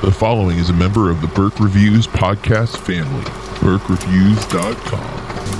The following is a member of the Burke Reviews podcast family. BurkeReviews.com.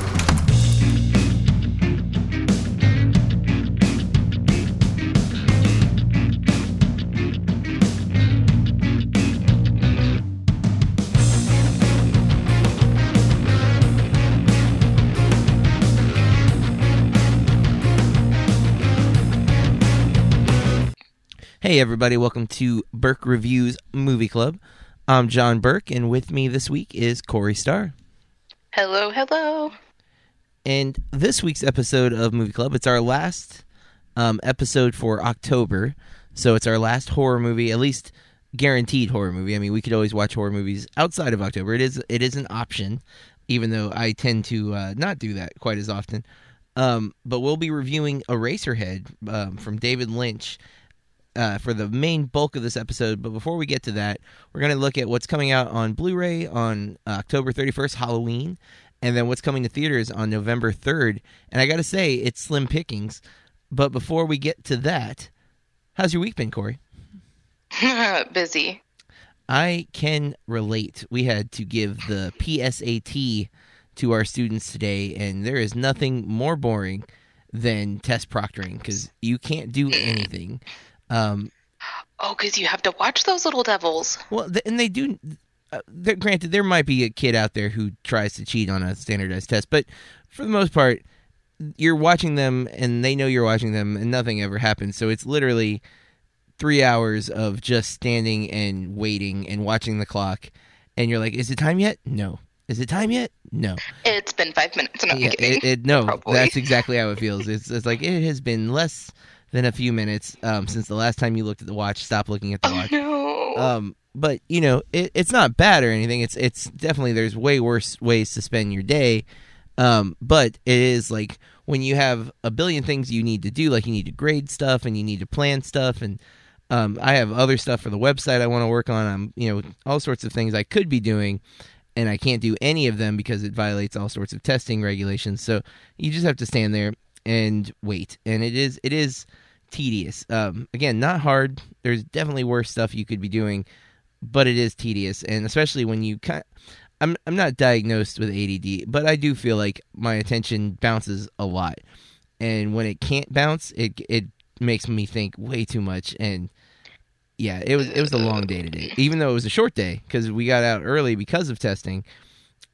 Hey, everybody, welcome to Burke Reviews Movie Club. I'm John Burke, and with me this week is Corey Starr. Hello, hello. And this week's episode of Movie Club, it's our last um, episode for October. So it's our last horror movie, at least guaranteed horror movie. I mean, we could always watch horror movies outside of October. It is it is an option, even though I tend to uh, not do that quite as often. Um, but we'll be reviewing Eraserhead um, from David Lynch uh, for the main bulk of this episode. But before we get to that, we're going to look at what's coming out on Blu ray on uh, October 31st, Halloween, and then what's coming to theaters on November 3rd. And I got to say, it's slim pickings. But before we get to that, how's your week been, Corey? Busy. I can relate. We had to give the PSAT to our students today, and there is nothing more boring than test proctoring because you can't do anything. Um, Oh, because you have to watch those little devils. well, th- and they do. Uh, granted, there might be a kid out there who tries to cheat on a standardized test, but for the most part, you're watching them, and they know you're watching them, and nothing ever happens. So it's literally three hours of just standing and waiting and watching the clock, and you're like, "Is it time yet? No. Is it time yet? No." It's been five minutes. No, I'm yeah, it, it, no, Probably. that's exactly how it feels. It's, it's like it has been less than a few minutes um, since the last time you looked at the watch. Stop looking at the oh watch. no. Um, but you know, it, it's not bad or anything. It's it's definitely there's way worse ways to spend your day. Um, but it is like when you have a billion things you need to do, like you need to grade stuff and you need to plan stuff, and um, I have other stuff for the website I want to work on. I'm you know all sorts of things I could be doing, and I can't do any of them because it violates all sorts of testing regulations. So you just have to stand there and wait, and it is it is tedious. Um, again, not hard. There's definitely worse stuff you could be doing, but it is tedious, and especially when you kind. I'm I'm not diagnosed with ADD, but I do feel like my attention bounces a lot, and when it can't bounce, it it makes me think way too much, and yeah, it was it was a long day today, even though it was a short day because we got out early because of testing.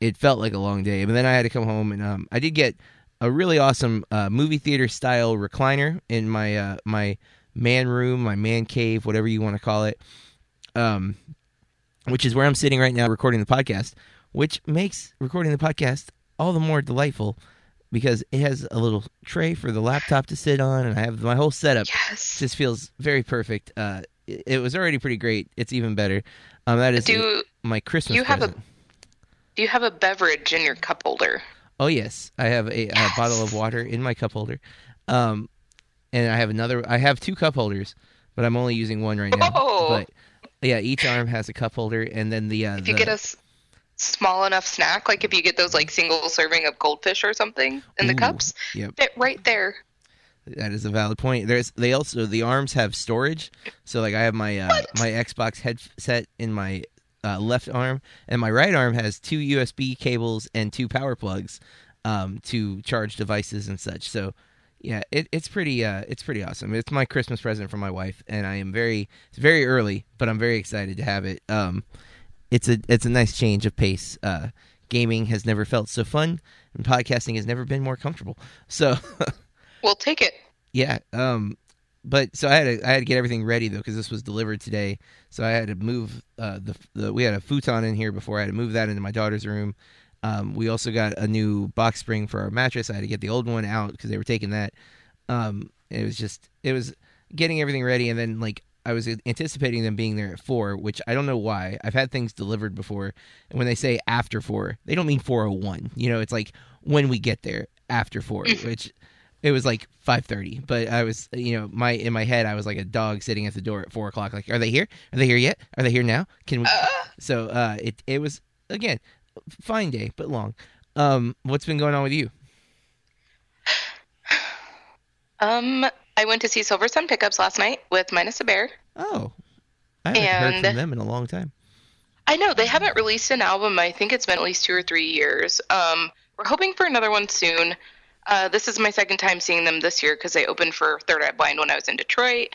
It felt like a long day, but then I had to come home, and um, I did get a really awesome uh, movie theater style recliner in my uh, my man room, my man cave, whatever you want to call it. Um, which is where I'm sitting right now recording the podcast, which makes recording the podcast all the more delightful because it has a little tray for the laptop to sit on, and I have my whole setup. yes. Just feels very perfect. Uh, it, it was already pretty great. It's even better. Um, that is Do my Christmas you have a- Do you have a beverage in your cup holder? Oh yes, I have a, a bottle of water in my cup holder, um, and I have another. I have two cup holders, but I'm only using one right now. Oh. But yeah, each arm has a cup holder, and then the uh, If you the- get a s- small enough snack, like if you get those like single serving of goldfish or something in the cups, Yep, fit right there. that is a valid point. There's they also the arms have storage, so like I have my uh, What? my Xbox headset in my uh, left arm, and my right arm has two USB cables and two power plugs um, to charge devices and such. So yeah, it, it's pretty uh, it's pretty awesome. It's my Christmas present from my wife, and I am very it's very early, but I'm very excited to have it. Um, it's a it's a nice change of pace. Uh, gaming has never felt so fun, and podcasting has never been more comfortable. So. We'll take it. Yeah. Um, but so I had to I had to get everything ready though because this was delivered today. So I had to move uh, the the we had a futon in here before I had to move that into my daughter's room. Um, we also got a new box spring for our mattress. I had to get the old one out because they were taking that. Um, it was just it was getting everything ready, and then like I was anticipating them being there at four, which I don't know why. I've had things delivered before, and when they say after four, they don't mean four oh one. You know, it's like when we get there after four, which it was like five thirty. But I was, you know, my in my head, I was like a dog sitting at the door at four o'clock. Like, are they here? Are they here yet? Are they here now? Can we? Uh, So uh, it it was again fine day, but long. Um, what's been going on with you? um, I went to see Silver Sun Pickups last night with Minus the Bear. Oh, I haven't heard from them in a long time. I know they haven't released an album. I think it's been at least two or three years. Um, we're hoping for another one soon. Uh, this is my second time seeing them this year because they opened for Third Eye Blind when I was in Detroit,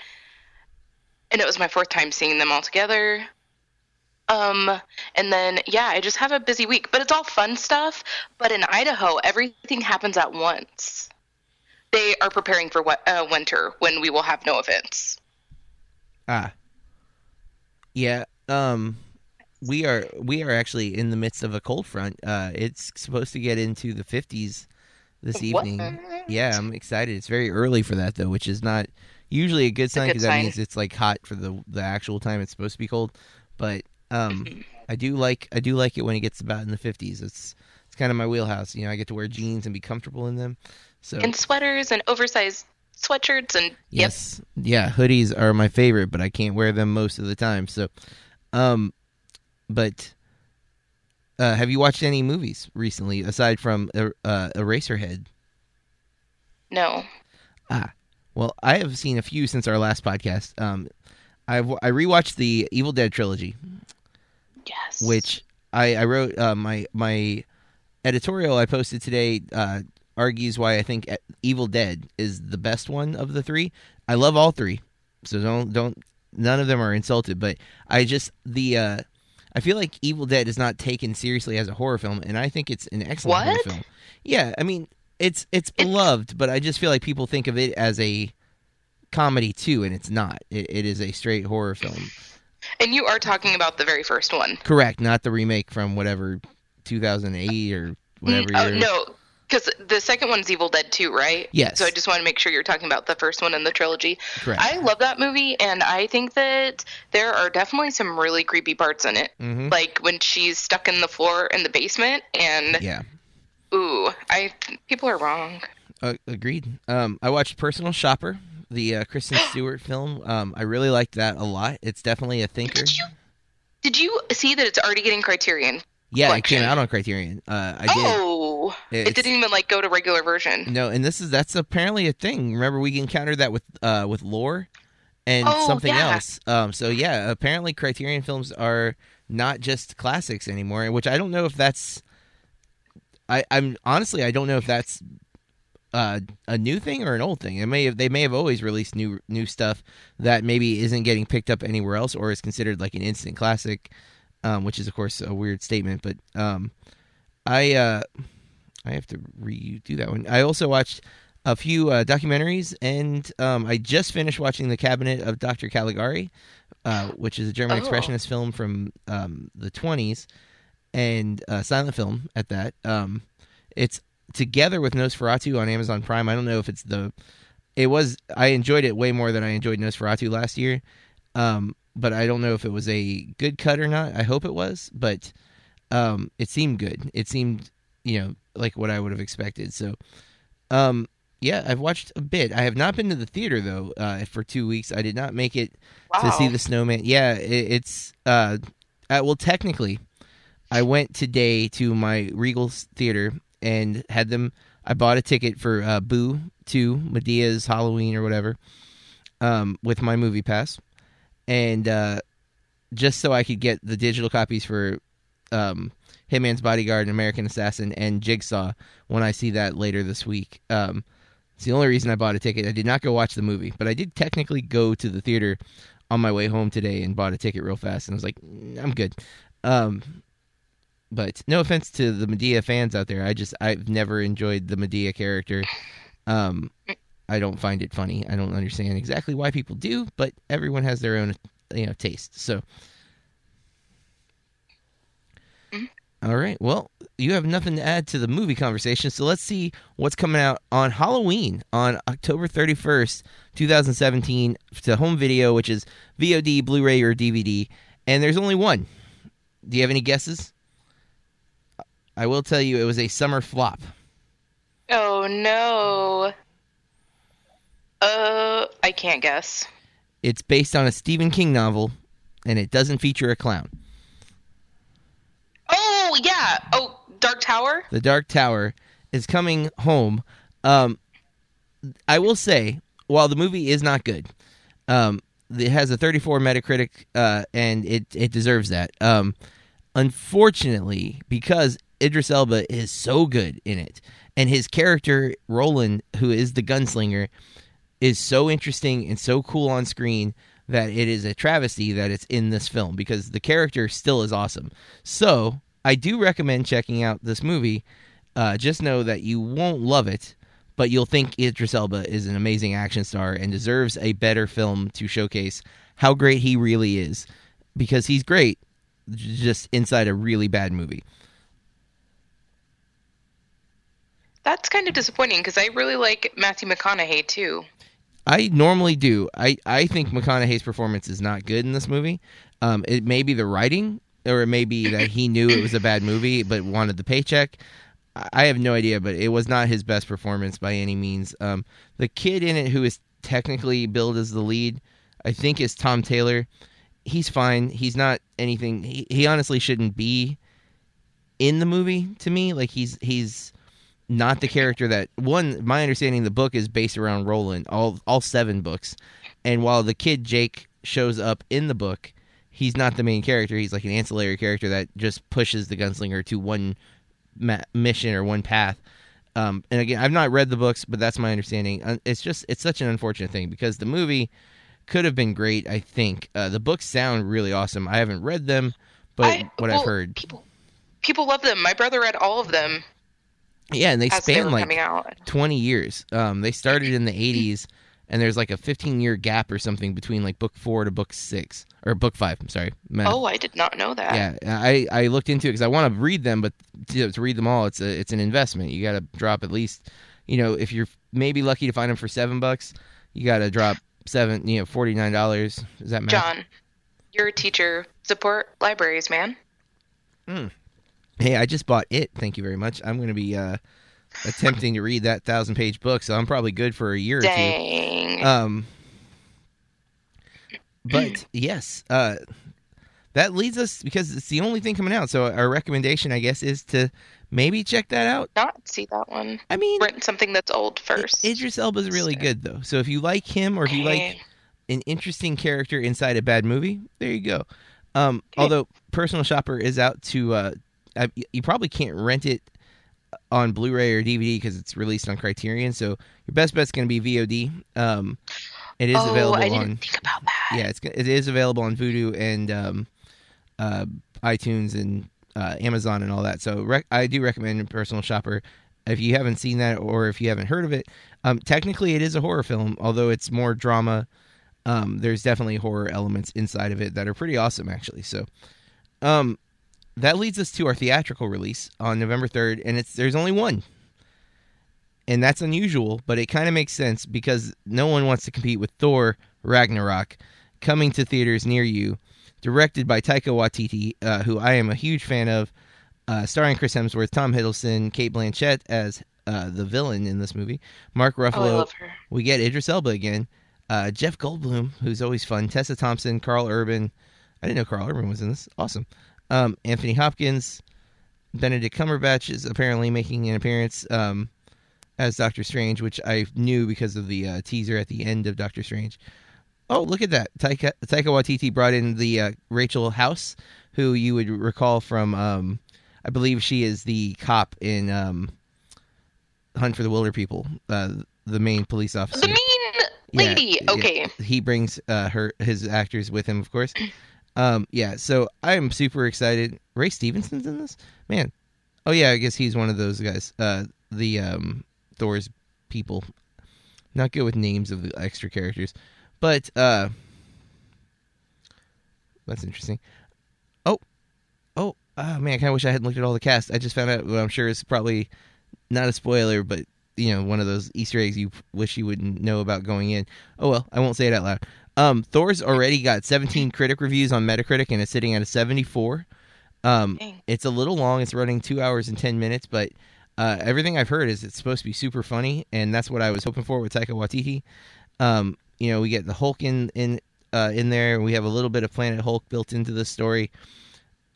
and it was my fourth time seeing them all together. Um, and then yeah, I just have a busy week, but it's all fun stuff. But in Idaho, everything happens at once. They are preparing for what, uh, winter when we will have no events. Ah. Yeah. Um we are we are actually in the midst of a cold front. Uh it's supposed to get into the 50s this What? evening. Yeah, I'm excited. It's very early for that though, which is not usually a good sign because that sign. means it's like hot for the the actual time it's supposed to be cold. But um Mm-hmm. I do like I do like it when it gets about in the 50s. It's it's kind of my wheelhouse. You know, I get to wear jeans and be comfortable in them. So And sweaters and oversized sweatshirts and Yes. Yeah, hoodies are my favorite, but I can't wear them most of the time. So, um, but uh, have you watched any movies recently aside from uh, uh, Eraserhead? no. Ah, well, I have seen a few since our last podcast. Um, I've I rewatched the Evil Dead trilogy, Yes. which I, I wrote uh, my my editorial I posted today uh, argues why I think E- Evil Dead is the best one of the three. I love all three, so don't don't none of them are insulted. But I just the uh, I feel like Evil Dead is not taken seriously as a horror film, and I think it's an excellent horror What? film. Yeah, I mean it's it's beloved, but I just feel like people think of it as a comedy too, and it's not. It, it is a straight horror film. And you are talking about the very first one. Correct, not the remake from whatever 2008 or whatever Mm, oh, year. no, because the second one's Evil Dead 2, right? Yes. So I just want to make sure you're talking about the first one in the trilogy. Correct. I love that movie, and I think that there are definitely some really creepy parts in it. Mhm. Like when she's stuck in the floor in the basement, and Yeah, ooh, I people are wrong. uh, agreed. Um, I watched Personal Shopper, the uh, Kristen Stewart film. Um, I really liked that a lot. It's definitely a thinker. Did you did you see that it's already getting Criterion? Yeah, it collection? came out on Criterion. Uh, I did. Oh, It's- it didn't even like go to regular version. No, and this is that's apparently a thing. Remember, we encountered that with uh, with Lore and Oh, something yeah. else. Um, so yeah, apparently Criterion films are not just classics anymore. Which I don't know if that's. I, I'm honestly I don't know if that's uh, a new thing or an old thing. It may have they may have always released new new stuff that maybe isn't getting picked up anywhere else or is considered like an instant classic, um, which is of course a weird statement. But um, I uh, I have to redo that one. I also watched a few uh, documentaries, and um, I just finished watching The Cabinet of Dr. Caligari, uh, which is a German Oh. expressionist film from um, the 20s, and uh, silent film at that. Um, it's together with Nosferatu on Amazon Prime. I don't know if it's the. It was. I enjoyed it way more than I enjoyed Nosferatu last year, um, but I don't know if it was a good cut or not. I hope it was, but um, it seemed good. It seemed, you know, like what I would have expected. So, um, yeah, I've watched a bit. I have not been to the theater though uh, for two weeks. I did not make it to see the Snowman. Yeah, it, it's uh, uh, well, technically, I went today to my Regal theater and had them. I bought a ticket for uh, Boo to Madea's Halloween or whatever, um, with my movie pass, and uh, just so I could get the digital copies for um, Hitman's Bodyguard American Assassin and Jigsaw when I see that later this week. Um, it's the only reason I bought a ticket. I did not go watch the movie, but I did technically go to the theater on my way home today and bought a ticket real fast, and I was like, "Mm, I'm good. Um, but no offense to the Madea fans out there, I just I've never enjoyed the Madea character. Um, I don't find it funny. I don't understand exactly why people do, but everyone has their own you know taste. So. All right. Well, you have nothing to add to the movie conversation, so let's see what's coming out on Halloween on October 31st, 2017 to home video, which is VOD, Blu-ray, or DVD. And there's only one. Do you have any guesses? I will tell you it was a summer flop. Oh no. Uh, I can't guess. It's based on a Stephen King novel, and it doesn't feature a clown. Yeah. Oh, Dark Tower. The Dark Tower is coming home. Um, I will say, while the movie is not good, um, it has a 34 Metacritic, uh, and it it deserves that. Um, unfortunately, because Idris Elba is so good in it, and his character Roland, who is the gunslinger, is so interesting and so cool on screen that it is a travesty that it's in this film because the character still is awesome. So I do recommend checking out this movie. Uh, just know that you won't love it, but you'll think Idris Elba is an amazing action star and deserves a better film to showcase how great he really is because he's great just inside a really bad movie. That's kind of disappointing because I really like Matthew McConaughey too. I normally do. I, I think McConaughey's performance is not good in this movie. Um, it may be the writing, or it may be that he knew it was a bad movie but wanted the paycheck. I have no idea, but it was not his best performance by any means. Um, the kid in it who is technically billed as the lead, I think, is Tom Taylor. He's fine. He's not anything. He, he honestly shouldn't be in the movie to me. Like he's he's not the character that one. My understanding, the book is based around Roland. All all seven books, and while the kid Jake shows up in the book, he's not the main character. He's like an ancillary character that just pushes the gunslinger to one ma- mission or one path. Um, and again, I've not read the books, but that's my understanding. Uh, It's just it's such an unfortunate thing because the movie could have been great. I think uh, the books sound really awesome. I haven't read them, but I- what well, I've heard, people people love them. My brother read all of them yeah, and they as they span like. 20 years. Um, they started in the 80s, and there's like a 15 year gap or something between like book four to book six or book five. I'm sorry. Math. Oh, I did not know that. yeah. I, I looked into it because I want to read them, but to, to read them all, it's a it's an investment. You got to drop at least, you know, if you're maybe lucky to find them for seven bucks, you got to drop seven, you know, forty nine dollars. Is that math? John, you're a teacher. Support libraries, man. Hmm. Hey, I just bought it. Thank you very much. I'm going to be uh, attempting to read that thousand page book, so I'm probably good for a year or two. Dang. Um, but yes, uh, that leads us because it's the only thing coming out. So our recommendation, I guess, is to maybe check that out. not see that one. I mean, Rent something that's old first. Idris Elba is really good though. So if you like him or if you like an interesting character inside a bad movie, there you go. Um, although Personal Shopper is out to, uh, I, you probably can't rent it on Blu-ray or DVD because it's released on Criterion. So your best bet's going to be VOD. Um, it is oh, available I didn't on think about that. yeah, it's it is available on Vudu and um, uh, iTunes and uh, Amazon and all that. So rec- I do recommend Personal Shopper if you haven't seen that or if you haven't heard of it. Um, technically, it is a horror film, although it's more drama. Um, there's definitely horror elements inside of it that are pretty awesome, actually. So, um, that leads us to our theatrical release on November third, and it's there's only one, and that's unusual, but it kind of makes sense because no one wants to compete with Thor Ragnarok coming to theaters near you, directed by Taika Waititi, uh, who I am a huge fan of, uh, starring Chris Hemsworth, Tom Hiddleston, Cate Blanchett as uh, the villain in this movie, Mark Oh, I Ruffalo. love her. We get Idris Elba again, uh, Jeff Goldblum, who's always fun, Tessa Thompson, Karl Urban. I didn't know Karl Urban was in this. Awesome. Um, Anthony Hopkins, Benedict Cumberbatch is apparently making an appearance um, as Doctor Strange, which I knew because of the uh, teaser at the end of Doctor Strange. Oh, look at that! Taika, Taika Waititi brought in the uh, Rachel House, who you would recall from, um, I believe she is the cop in um, Hunt for the Wilderpeople, uh, the main police officer. The Yeah, lady. yeah. okay. He brings uh, her his actors with him, of course. Um, yeah, so I'm super excited. Ray Stevenson's in this, man. Oh yeah, I guess he's one of those guys. Uh, the um, Thor's people. Not good with names of the extra characters, but uh, that's interesting. Oh, oh, oh man, I kind of wish I hadn't looked at all the cast. I just found out I'm sure is probably not a spoiler, but you know, one of those Easter eggs you wish you wouldn't know about going in. Oh well, I won't say it out loud. Um, Thor's already got 17 critic reviews on Metacritic, and it's sitting at a 74. Um, it's a little long. It's running two hours and 10 minutes, but uh, everything I've heard is it's supposed to be super funny, and that's what I was hoping for with Taika Waititi. Um, you know, we get the Hulk in in uh, in there. And we have a little bit of Planet Hulk built into the story.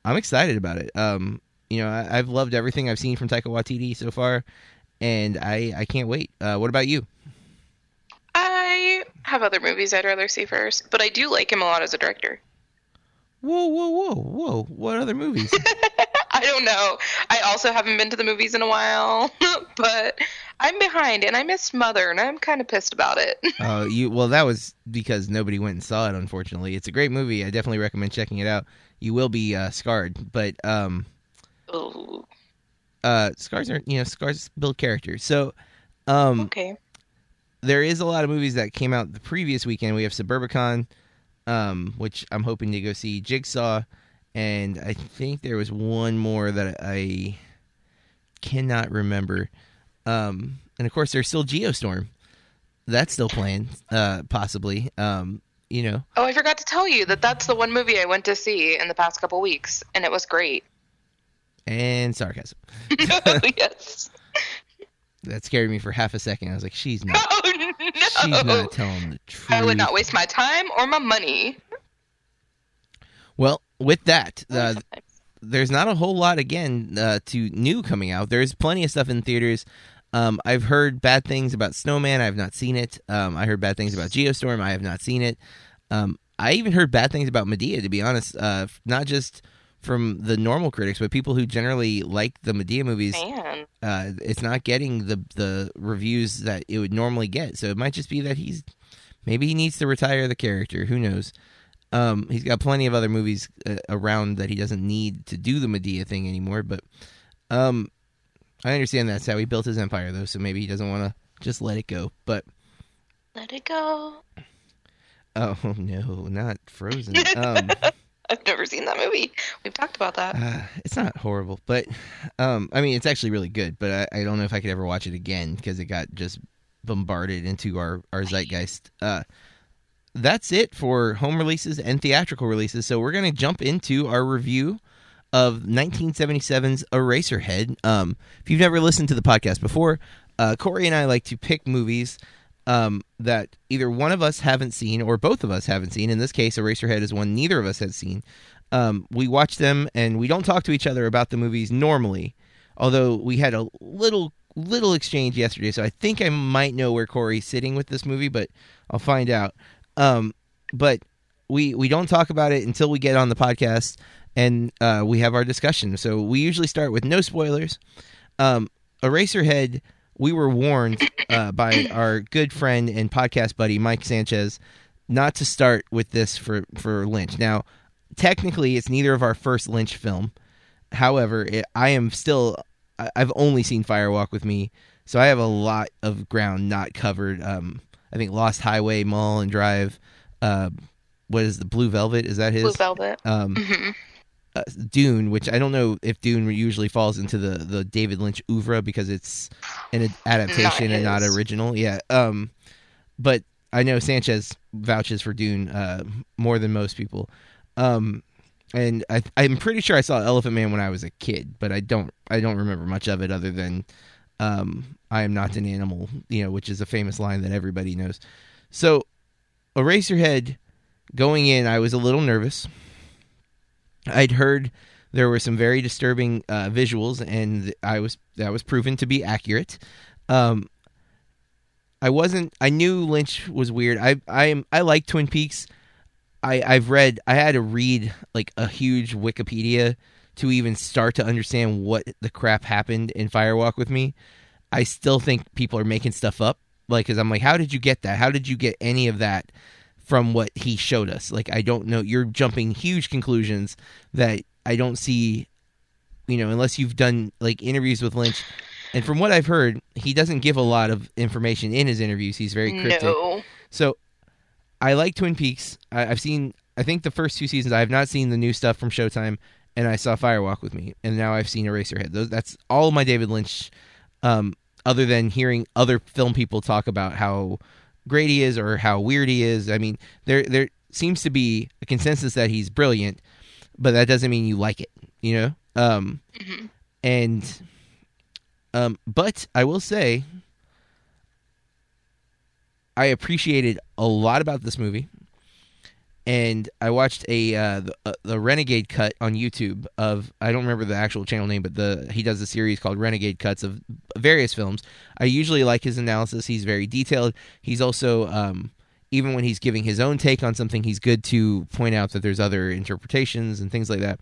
I'm excited about it. Um, you know, I, I've loved everything I've seen from Taika Waititi so far, and I I can't wait. Uh, what about you? Have other movies I'd rather see first, but I do like him a lot as a director. Whoa, whoa, whoa, whoa! What other movies? I don't know. I also haven't been to the movies in a while, but I'm behind and I missed Mother and I'm kind of pissed about it. Oh, you well, that was because nobody went and saw it. Unfortunately, it's a great movie. I definitely recommend checking it out. You will be uh, scarred, but um, Ooh, uh, scars are you know scars build character. So, um, okay. There is a lot of movies that came out the previous weekend. We have Suburbicon, um, which I'm hoping to go see. Jigsaw, and I think there was one more that I cannot remember. Um, and of course, there's still Geostorm. That's still playing, uh, possibly. Um, you know, Oh, I forgot to tell you that that's the one movie I went to see in the past couple weeks, and it was great. and sarcasm. yes. That scared me for half a second. I was like, she's not. Oh no! She's not telling the truth. I would not waste my time or my money. Well, with that, uh, there's not a whole lot again uh, to new coming out. There's plenty of stuff in theaters. Um, I've heard bad things about Snowman. I have not seen it. Um, I heard bad things about Geostorm. I have not seen it. Um, I even heard bad things about Madea. To be honest, uh, not just from the normal critics, but people who generally like the Madea movies. Uh, it's not getting the the reviews that it would normally get. So it might just be that he's maybe he needs to retire the character. Who knows? Um, he's got plenty of other movies uh, around that he doesn't need to do the Madea thing anymore. But um, I understand that's how he built his empire, though. So maybe he doesn't want to just let it go. But let it go. oh no, not Frozen. Um, I've never seen that movie. We've talked about that. uh, it's not horrible, but um, I mean, it's actually really good. But I, I don't know if I could ever watch it again because it got just bombarded into our our zeitgeist. Uh, that's it for home releases and theatrical releases. So we're gonna jump into our review of 1977's Eraserhead. Um, if you've never listened to the podcast before, uh, Corey and I like to pick movies um, that either one of us haven't seen or both of us haven't seen. In this case, Eraserhead is one neither of us has seen. Um, we watch them and we don't talk to each other about the movies normally, although we had a little little exchange yesterday. So I think I might know where Corey's sitting with this movie, but I'll find out. Um, but we we don't talk about it until we get on the podcast and uh, we have our discussion. So we usually start with no spoilers. Um, Eraserhead, we were warned uh, by our good friend and podcast buddy Mike Sanchez not to start with this for for Lynch. Now, technically, it's neither of our first Lynch film. However, it, I am still I've only seen Fire Walk with Me, so I have a lot of ground not covered. Um, I think Lost Highway, Mulholland Drive. Uh, what is the Blue Velvet? Is that his? Blue Velvet. um, hmm uh, Dune, which I don't know if Dune usually falls into the the David Lynch oeuvre because it's an ad- adaptation and not original. Yeah. Um, but I know Sanchez vouches for Dune uh, more than most people. Um, and I, I'm pretty sure I saw Elephant Man when I was a kid, but I don't I don't remember much of it other than um, I am not an animal, you know, which is a famous line that everybody knows. So, Eraserhead, going in, I was a little nervous. I'd heard there were some very disturbing uh, visuals, and I was that was proven to be accurate. Um, I wasn't. I knew Lynch was weird. I I. I like Twin Peaks. I I've read. I had to read like a huge Wikipedia to even start to understand what the crap happened in Fire Walk with me. I still think people are making stuff up. Like, because I'm like, how did you get that? How did you get any of that from what he showed us? Like, I don't know. You're jumping huge conclusions that I don't see. You know, unless you've done like interviews with Lynch, and from what I've heard, he doesn't give a lot of information in his interviews. He's very cryptic. No. So I like Twin Peaks. I, I've seen, I think the first two seasons. I have not seen the new stuff from Showtime, and I saw Fire Walk with me, and now I've seen Eraserhead. Those, that's all my David Lynch. Um, other than hearing other film people talk about how great he is or how weird he is. I mean, there there seems to be a consensus that he's brilliant, but that doesn't mean you like it. You know. Um, Mhm. and um, but I will say I appreciated a lot about this movie, and I watched a uh, the, uh, the Renegade cut on YouTube of I don't remember the actual channel name, but the he does a series called Renegade Cuts of various films. I usually like his analysis; he's very detailed. He's also um, even when he's giving his own take on something, he's good to point out that there's other interpretations and things like that.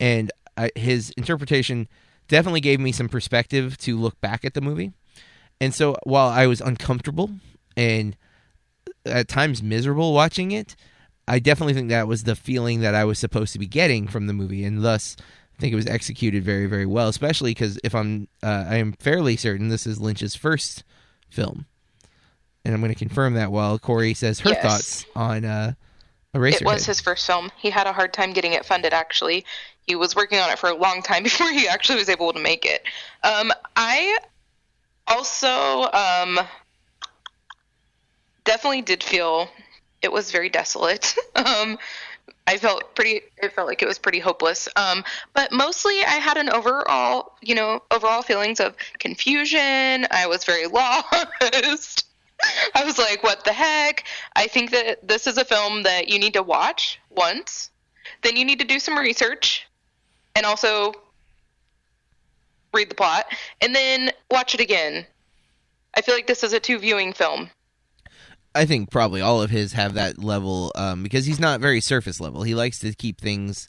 And I, his interpretation definitely gave me some perspective to look back at the movie. And so while I was uncomfortable and at times miserable watching it, I definitely think that was the feeling that I was supposed to be getting from the movie, and thus I think it was executed very, very well. Especially because if I'm, uh, I am fairly certain this is Lynch's first film, and I'm going to confirm that while Corey says her Yes. thoughts on uh, Eraserhead. It was his first film. He had a hard time getting it funded. Actually, he was working on it for a long time before he actually was able to make it. Um, I also um, definitely did feel it was very desolate. um, I felt pretty. It felt like it was pretty hopeless. Um, but mostly, I had an overall, you know, overall feelings of confusion. I was very lost. I was like, what the heck? I think that this is a film that you need to watch once, then you need to do some research, and also read the plot, and then watch it again. I feel like this is a two viewing film. I think probably all of his have that level um, because he's not very surface level. He likes to keep things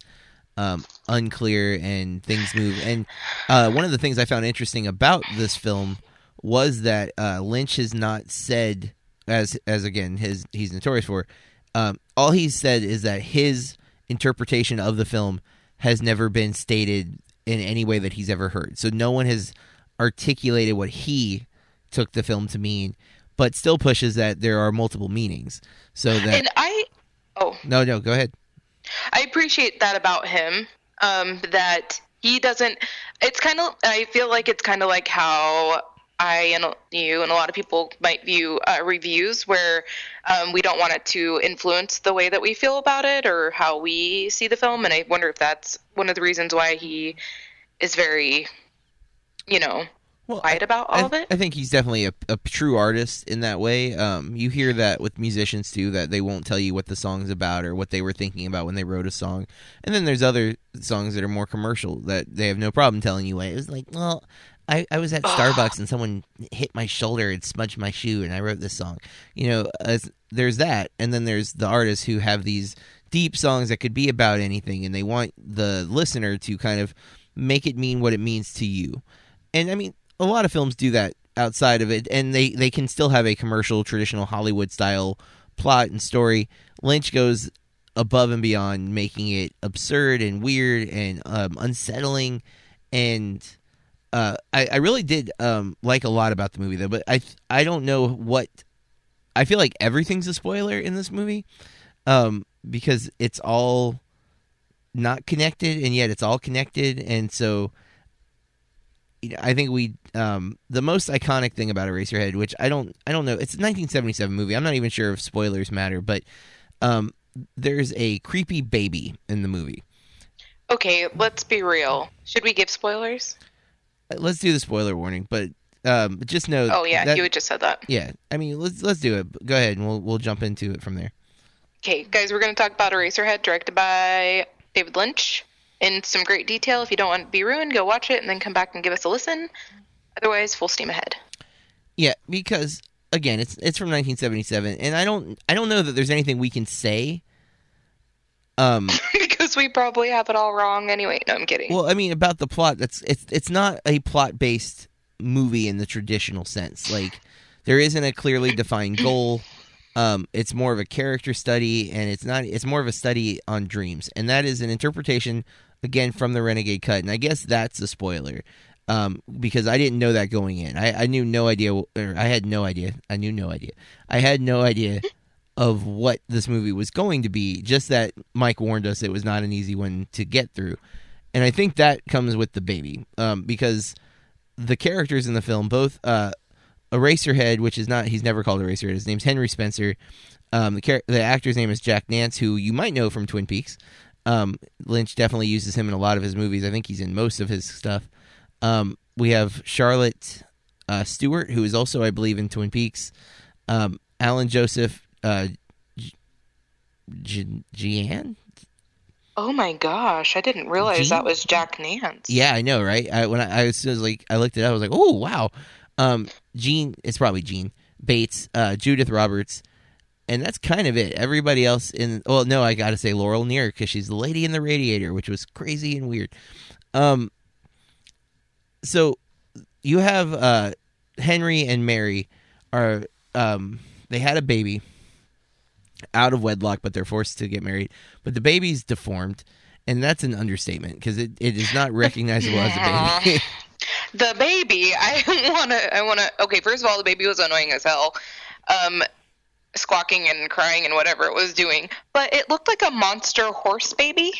um, unclear and things move. And uh, one of the things I found interesting about this film was that uh, Lynch has not said, as as again his he's notorious for. Um, all he's said is that his interpretation of the film has never been stated in any way that he's ever heard. So no one has articulated what he took the film to mean, but still pushes that there are multiple meanings. So that And I, oh, no, no, go ahead. I appreciate that about him. Um, that he doesn't. It's kind of. I feel like it's kind of like how I and you and a lot of people might view uh, reviews, where um, we don't want it to influence the way that we feel about it or how we see the film. And I wonder if that's one of the reasons why he is very, you know, Well, quiet about all I, of it. I think he's definitely a, a true artist in that way. Um, you hear that with musicians too, that they won't tell you what the song's about or what they were thinking about when they wrote a song. And then there's other songs that are more commercial that they have no problem telling you what. It was like, well, I, I was at Starbucks and someone hit my shoulder and smudged my shoe, and I wrote this song. You know, as, there's that, and then there's the artists who have these deep songs that could be about anything, and they want the listener to kind of make it mean what it means to you. And I mean, a lot of films do that outside of it, and they they can still have a commercial, traditional Hollywood style plot and story. Lynch goes above and beyond, making it absurd and weird and um, unsettling. And uh, I, I really did um, like a lot about the movie, though. But I I don't know what I feel like everything's a spoiler in this movie um, because it's all not connected, and yet it's all connected, and so I think we um, the most iconic thing about Eraserhead, which I don't I don't know, it's a 1977 movie. I'm not even sure if spoilers matter, but um, there's a creepy baby in the movie. Okay, let's be real. Should we give spoilers? Uh, Let's do the spoiler warning, but um, just know. Oh yeah, that- you had just said that. yeah. I mean, let's let's do it. Go ahead, and we'll we'll jump into it from there. Okay, guys, we're going to talk about Eraserhead, directed by David Lynch, in some great detail. If you don't want to be ruined, go watch it and then come back and give us a listen. Otherwise, full steam ahead. Yeah, because again, it's it's from 1977, and I don't I don't know that there's anything we can say. Um. because we probably have it all wrong anyway. No, I'm kidding. Well, I mean, about the plot, that's it's it's not a plot based movie in the traditional sense. Like there isn't a clearly defined goal. Um, it's more of a character study, and it's not. It's more of a study on dreams, and that is an interpretation again from the Renegade Cut. And I guess that's a spoiler um, because I didn't know that going in. I, I knew no idea, or I had no idea. I knew no idea. I had no idea of what this movie was going to be. Just that Mike warned us it was not an easy one to get through, and I think that comes with the baby um, because the characters in the film, both uh, Eraserhead, which is not he's never called Eraserhead. His name's Henry Spencer. Um, the char- the actor's name is Jack Nance, who you might know from Twin Peaks. Um, Lynch definitely uses him in a lot of his movies. I think he's in most of his stuff. Um, we have Charlotte uh, Stewart, who is also, I believe, in Twin Peaks. Um, Alan Joseph uh, G- G- Gian. oh my gosh, I didn't realize that was Jack Nance. Yeah, I know, right? I, when I, I was, was like, I looked it up. I was like, oh wow. Um, Gene, it's probably Jeanne Bates, uh, Judith Roberts, and that's kind of it. Everybody else in well, no, I got to say Laurel Near because she's the lady in the radiator, which was crazy and weird. Um, so you have uh, Henry and Mary are um, they had a baby out of wedlock, but they're forced to get married. But the baby's deformed, and that's an understatement because it, it is not recognizable as a baby. the baby, I want to, I want to. Okay, first of all, the baby was annoying as hell, um, squawking and crying and whatever it was doing. But it looked like a monster horse baby.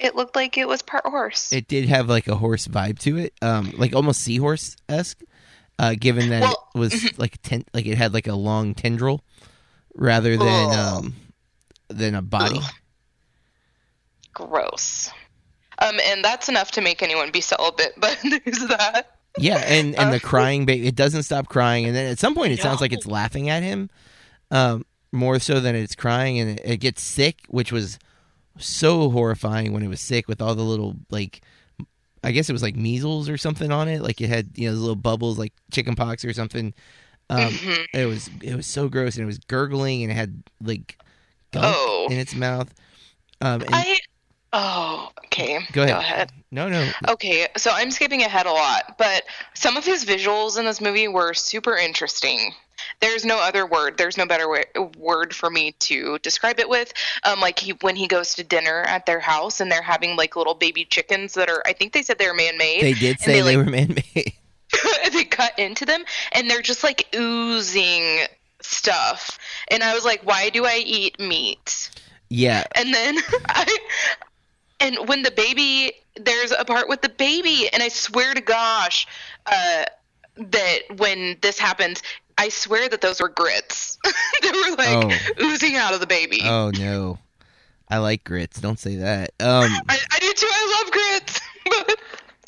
It looked like it was part horse. it did have like a horse vibe to it, um, like almost seahorse esque. Uh, given that Well- it was like ten, like it had like a long tendril rather than Ugh. um, than a body. Ugh. Gross. Um, and that's enough to make anyone be celibate. But there's that. Yeah, and and the Uh, crying baby, it doesn't stop crying, and then at some point it sounds like it's laughing at him, um, more so than it's crying, and it, it gets sick, which was so horrifying when it was sick with all the little like, I guess it was like measles or something on it, like it had you know those little bubbles like chicken pox or something. Um, Mhm. It was it was so gross, and it was gurgling, and it had like gunk Oh. in its mouth. Um, and, I. Oh, okay. Go ahead. Go ahead. no, no, Okay, so I'm skipping ahead a lot, but some of his visuals in this movie were super interesting. There's no other word. There's no better way, word for me to describe it with. Um, like he, when he goes to dinner at their house and they're having like little baby chickens that are, I think they said they were man-made. they did say they, they like, were man-made. they cut into them and they're just like oozing stuff. And I was like, why do I eat meat? yeah, And then I and when the baby there's a part with the baby and I swear to gosh uh that when this happens I swear that those were grits. they were like Oh. oozing out of the baby. Oh no. I like grits. Don't say that. Um I, I do too. I love grits. but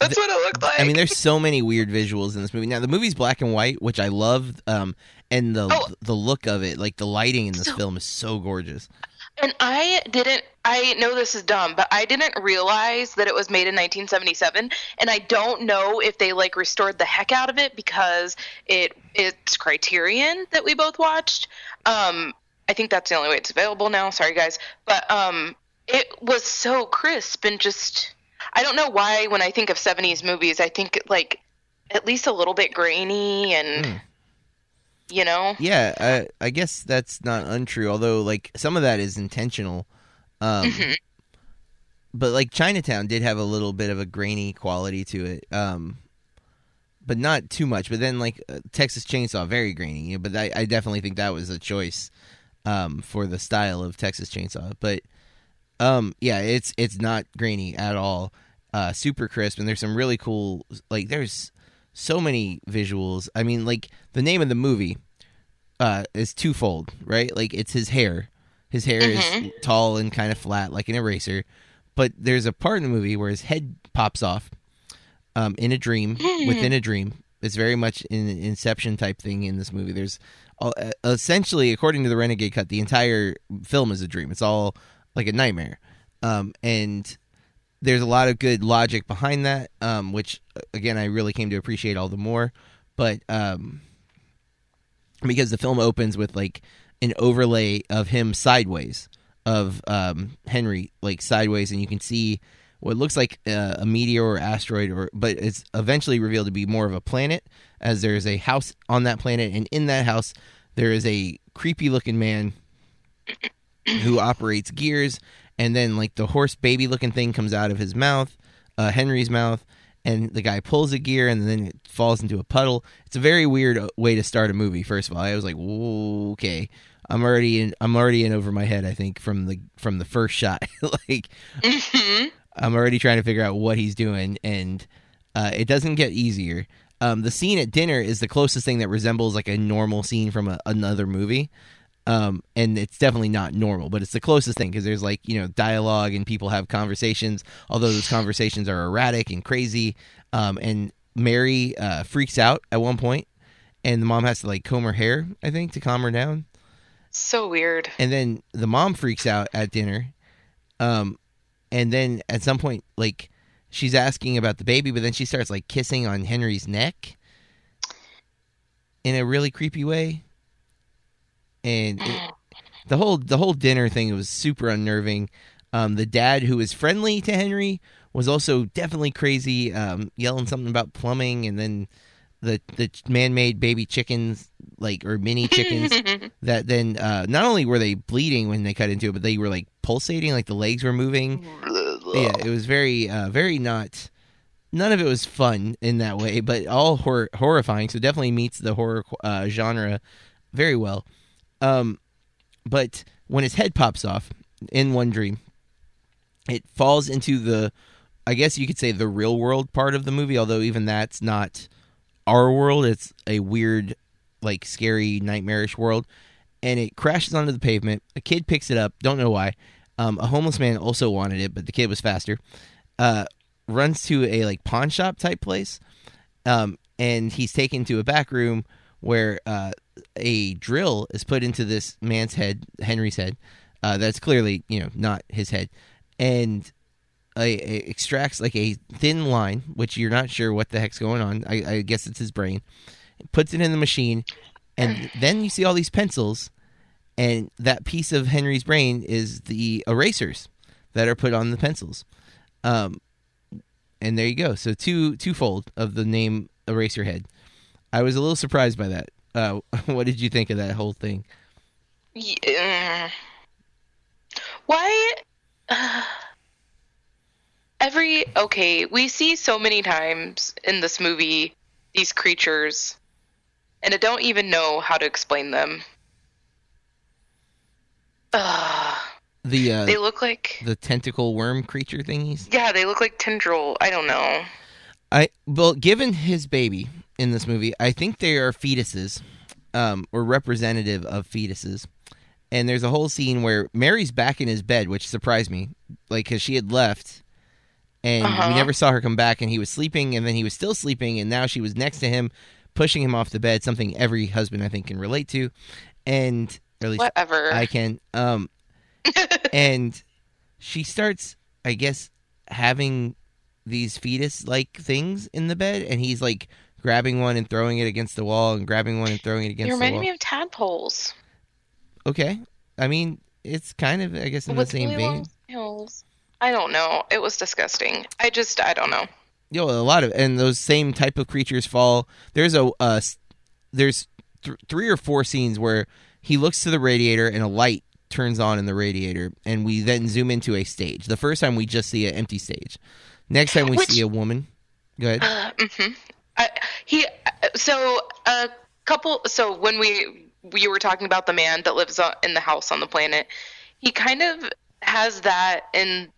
that's what it looked like. I mean there's so many weird visuals in this movie. Now the movie's black and white, which I love um and the Oh. the look of it, like the lighting in this So- film is so gorgeous. And I didn't. I know this is dumb, but I didn't realize that it was made in 1977, and I don't know if they like restored the heck out of it because it it's Criterion that we both watched. Um, I think that's the only way it's available now. Sorry, guys, but um, it was so crisp and just. I don't know why when I think of 70s movies, I think like at least a little bit grainy and. Hmm. You know, Yeah, I I guess that's not untrue, although like some of that is intentional. Um Mhm. but like Chinatown did have a little bit of a grainy quality to it. Um but not too much. But then like uh, Texas Chainsaw very grainy, you know, but I, I definitely think that was a choice um for the style of Texas Chainsaw. But um yeah, it's it's not grainy at all. Uh super crisp and there's some really cool like there's so many visuals. I mean like the name of the movie uh is twofold, right? Like it's his hair. His hair is tall and kind of flat like an eraser. But there's a part in the movie where his head pops off um, in a dream, within a dream. It's very much an Inception type thing in this movie. There's uh, essentially, according to the Renegade Cut, the entire film is a dream. It's all like a nightmare, um, and there's a lot of good logic behind that, um, which uh, again I really came to appreciate all the more. But um, because the film opens with like an overlay of him sideways of um, Henry like sideways, and you can see what looks like uh, a meteor or asteroid, or but it's eventually revealed to be more of a planet, as there is a house on that planet, and in that house there is a creepy looking man who operates gears, and then like the horse baby looking thing comes out of his mouth, uh, Henry's mouth. And the guy pulls a gear, and then it falls into a puddle. It's a very weird uh, way to start a movie. First of all, I was like, "Whoa, "Okay, I'm already in. I'm already in over my head. I think from the from the first shot, like hmm I'm already trying to figure out what he's doing, and uh, it doesn't get easier. Um, the scene at dinner is the closest thing that resembles like a normal scene from a, another movie, um, and it's definitely not normal, but it's the closest thing because there's like you know dialogue and people have conversations. Although those conversations are erratic and crazy, um, and Mary uh, freaks out at one point, and the mom has to like comb her hair, I think, to calm her down so weird. and then the mom freaks out at dinner um and then at some point like she's asking about the baby but then she starts like kissing on henry's neck in a really creepy way and it, the whole the whole dinner thing was super unnerving. Um, the dad who was friendly to Henry was also definitely crazy, um, yelling something about plumbing, and then the the man made baby chickens like or mini chickens that then uh, not only were they bleeding when they cut into it, but they were like pulsating, like the legs were moving. Yeah, it was very uh, very not. None of it was fun in that way, but all hor- horrifying. So definitely meets the horror uh, genre very well. Um, but when his head pops off in one dream, it falls into the, I guess you could say the real world part of the movie. Although even that's not our world; it's a weird, like scary, nightmarish world. And it crashes onto the pavement. A kid picks it up. Don't know why. Um, a homeless man also wanted it, but the kid was faster. Uh, runs to a like pawn shop type place, um, and he's taken to a back room where uh, a drill is put into this man's head, Henry's head. Uh, that's clearly you know not his head, and a, a extracts like a thin line, which you're not sure what the heck's going on. I, I guess it's his brain. Puts it in the machine, and then you see all these pencils, and that piece of Henry's brain is the erasers that are put on the pencils. Um, and there you go. So two twofold of the name Eraserhead. I was a little surprised by that. Uh, what did you think of that whole thing? Yeah. Why? Uh, every okay, we see so many times in this movie these creatures, and I don't even know how to explain them. Ugh. The uh, They look like the tentacle worm creature thingies. yeah, they look like tendril. I don't know. I well, given his baby in this movie, I think they are fetuses, um, or representative of fetuses. And there's a whole scene where Mary's back in his bed, which surprised me, like because she had left, and Uh-huh. we never saw her come back, and he was sleeping, and then he was still sleeping, and now she was next to him, pushing him off the bed, something every husband I think can relate to, and or at least Whatever. I can. Um, and she starts, I guess, having these fetus like things in the bed, and he's like grabbing one and throwing it against the wall, and grabbing one and throwing it against You're the wall. me of tadpoles. Okay, I mean, it's kind of, I guess, in with the same really vein. I don't know. It was disgusting. I just, I don't know. Yo, a lot of, and those same type of creatures fall. There's a, uh, there's th- three or four scenes where he looks to the radiator and a light turns on in the radiator, and we then zoom into a stage. The first time we just see an empty stage. Next time we Which- see a woman. Go ahead. Uh, hmm He, so a couple. So when we you were talking about the man that lives in the house on the planet, he kind of has that in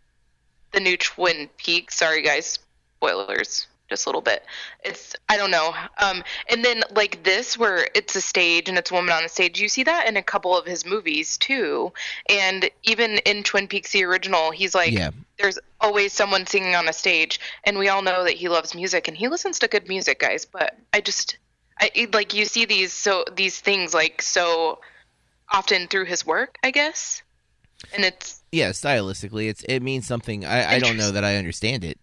the new Twin Peaks. Sorry, guys, spoilers. Just a little bit. It's I don't know. Um, and then like this, where it's a stage and it's a woman on a stage. You see that in a couple of his movies too, and even in Twin Peaks the original, he's like, Yeah. there's always someone singing on a stage, and we all know that he loves music and he listens to good music, guys. But I just, I like you see these so these things like so often through his work, I guess, and it's yeah, stylistically, it's it means something. I, I don't know that I understand it.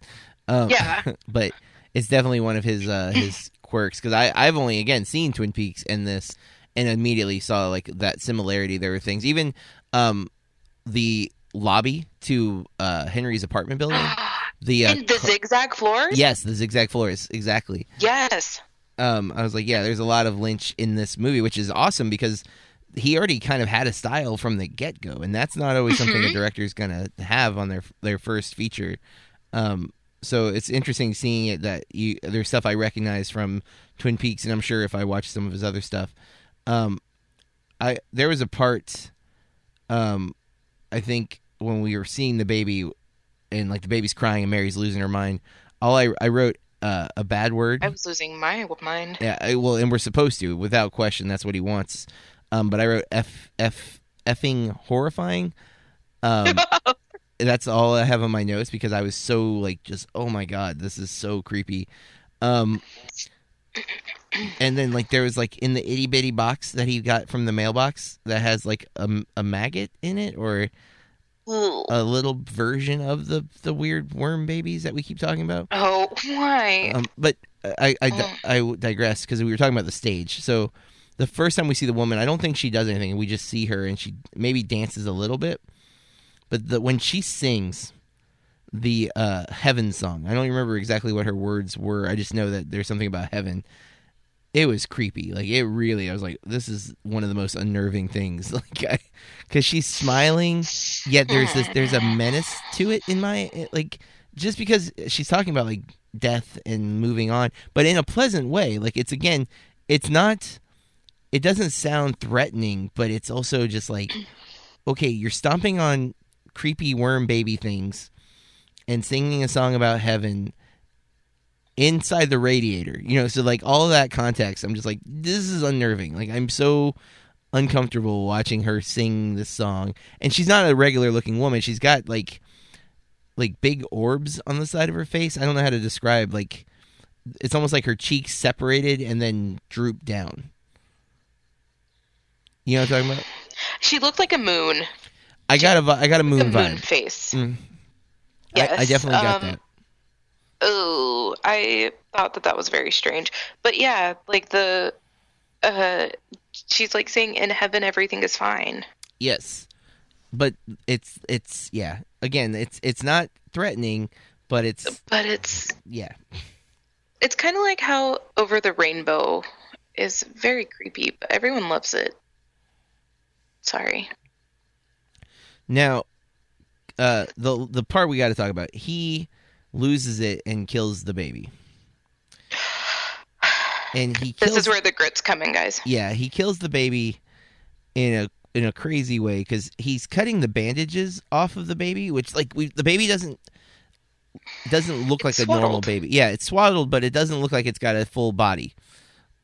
Um, Yeah. but it's definitely one of his uh, his quirks because I I've only again seen Twin Peaks and this and immediately saw like that similarity. There were things even um the lobby to uh Henry's apartment building. The uh, the zigzag floors. yes, the zigzag floors exactly. Yes. um, I was like, yeah, there's a lot of Lynch in this movie, which is awesome because he already kind of had a style from the get go, and that's not always something a director's gonna have on their their first feature. Um, so it's interesting seeing it that you there's stuff I recognize from Twin Peaks, and I'm sure if I watch some of his other stuff, um, I there was a part, um, I think when we were seeing the baby, and like the baby's crying and Mary's losing her mind. All I I wrote uh, a bad word. I was losing my mind. Yeah, I, well, and we're supposed to, without question. That's what he wants. Um, but I wrote f f effing horrifying. Um, that's all I have on my notes because I was so like, just oh my god, this is so creepy. Um, and then like there was like in the itty bitty box that he got from the mailbox that has like a, a maggot in it or a little version of the the weird worm babies that we keep talking about. Oh, why? Um, but I I, I digress because we were talking about the stage. So the first time we see the woman, I don't think she does anything. We just see her and she maybe dances a little bit. But the, when she sings the uh, heaven song, I don't remember exactly what her words were. I just know that there's something about heaven. It was creepy. Like it really, I was like, this is one of the most unnerving things. Like, because she's smiling, yet there's this, there's a menace to it in my like, just because she's talking about like death and moving on, but in a pleasant way. Like it's again, it's not it doesn't sound threatening, but it's also just like, okay, you're stomping on creepy worm baby things and singing a song about heaven inside the radiator. You know, so like all that context, I'm just like, this is unnerving. Like I'm so uncomfortable watching her sing this song. And she's not a regular looking woman. She's got like like big orbs on the side of her face. I don't know how to describe like it's almost like her cheeks separated and then droop down. You know what I'm talking about? She looked like a moon. I got a I got a moon vibe. moon face. Mm. Yes, I, I definitely got um, that. Oh, I thought that that was very strange. But yeah, like the, uh, she's like saying in heaven everything is fine. Yes, but it's it's yeah. Again, it's it's not threatening, but it's But it's yeah. it's kind of like how Over the Rainbow is very creepy, but everyone loves it. Sorry. Now, uh, the the part we got to talk about. He loses it and kills the baby, and he kills. This is where the grits come in, guys. yeah, he kills the baby in a in a crazy way because he's cutting the bandages off of the baby, which like we the baby doesn't doesn't look like It's a normal baby. Yeah, it's swaddled, but it doesn't look like it's got a full body.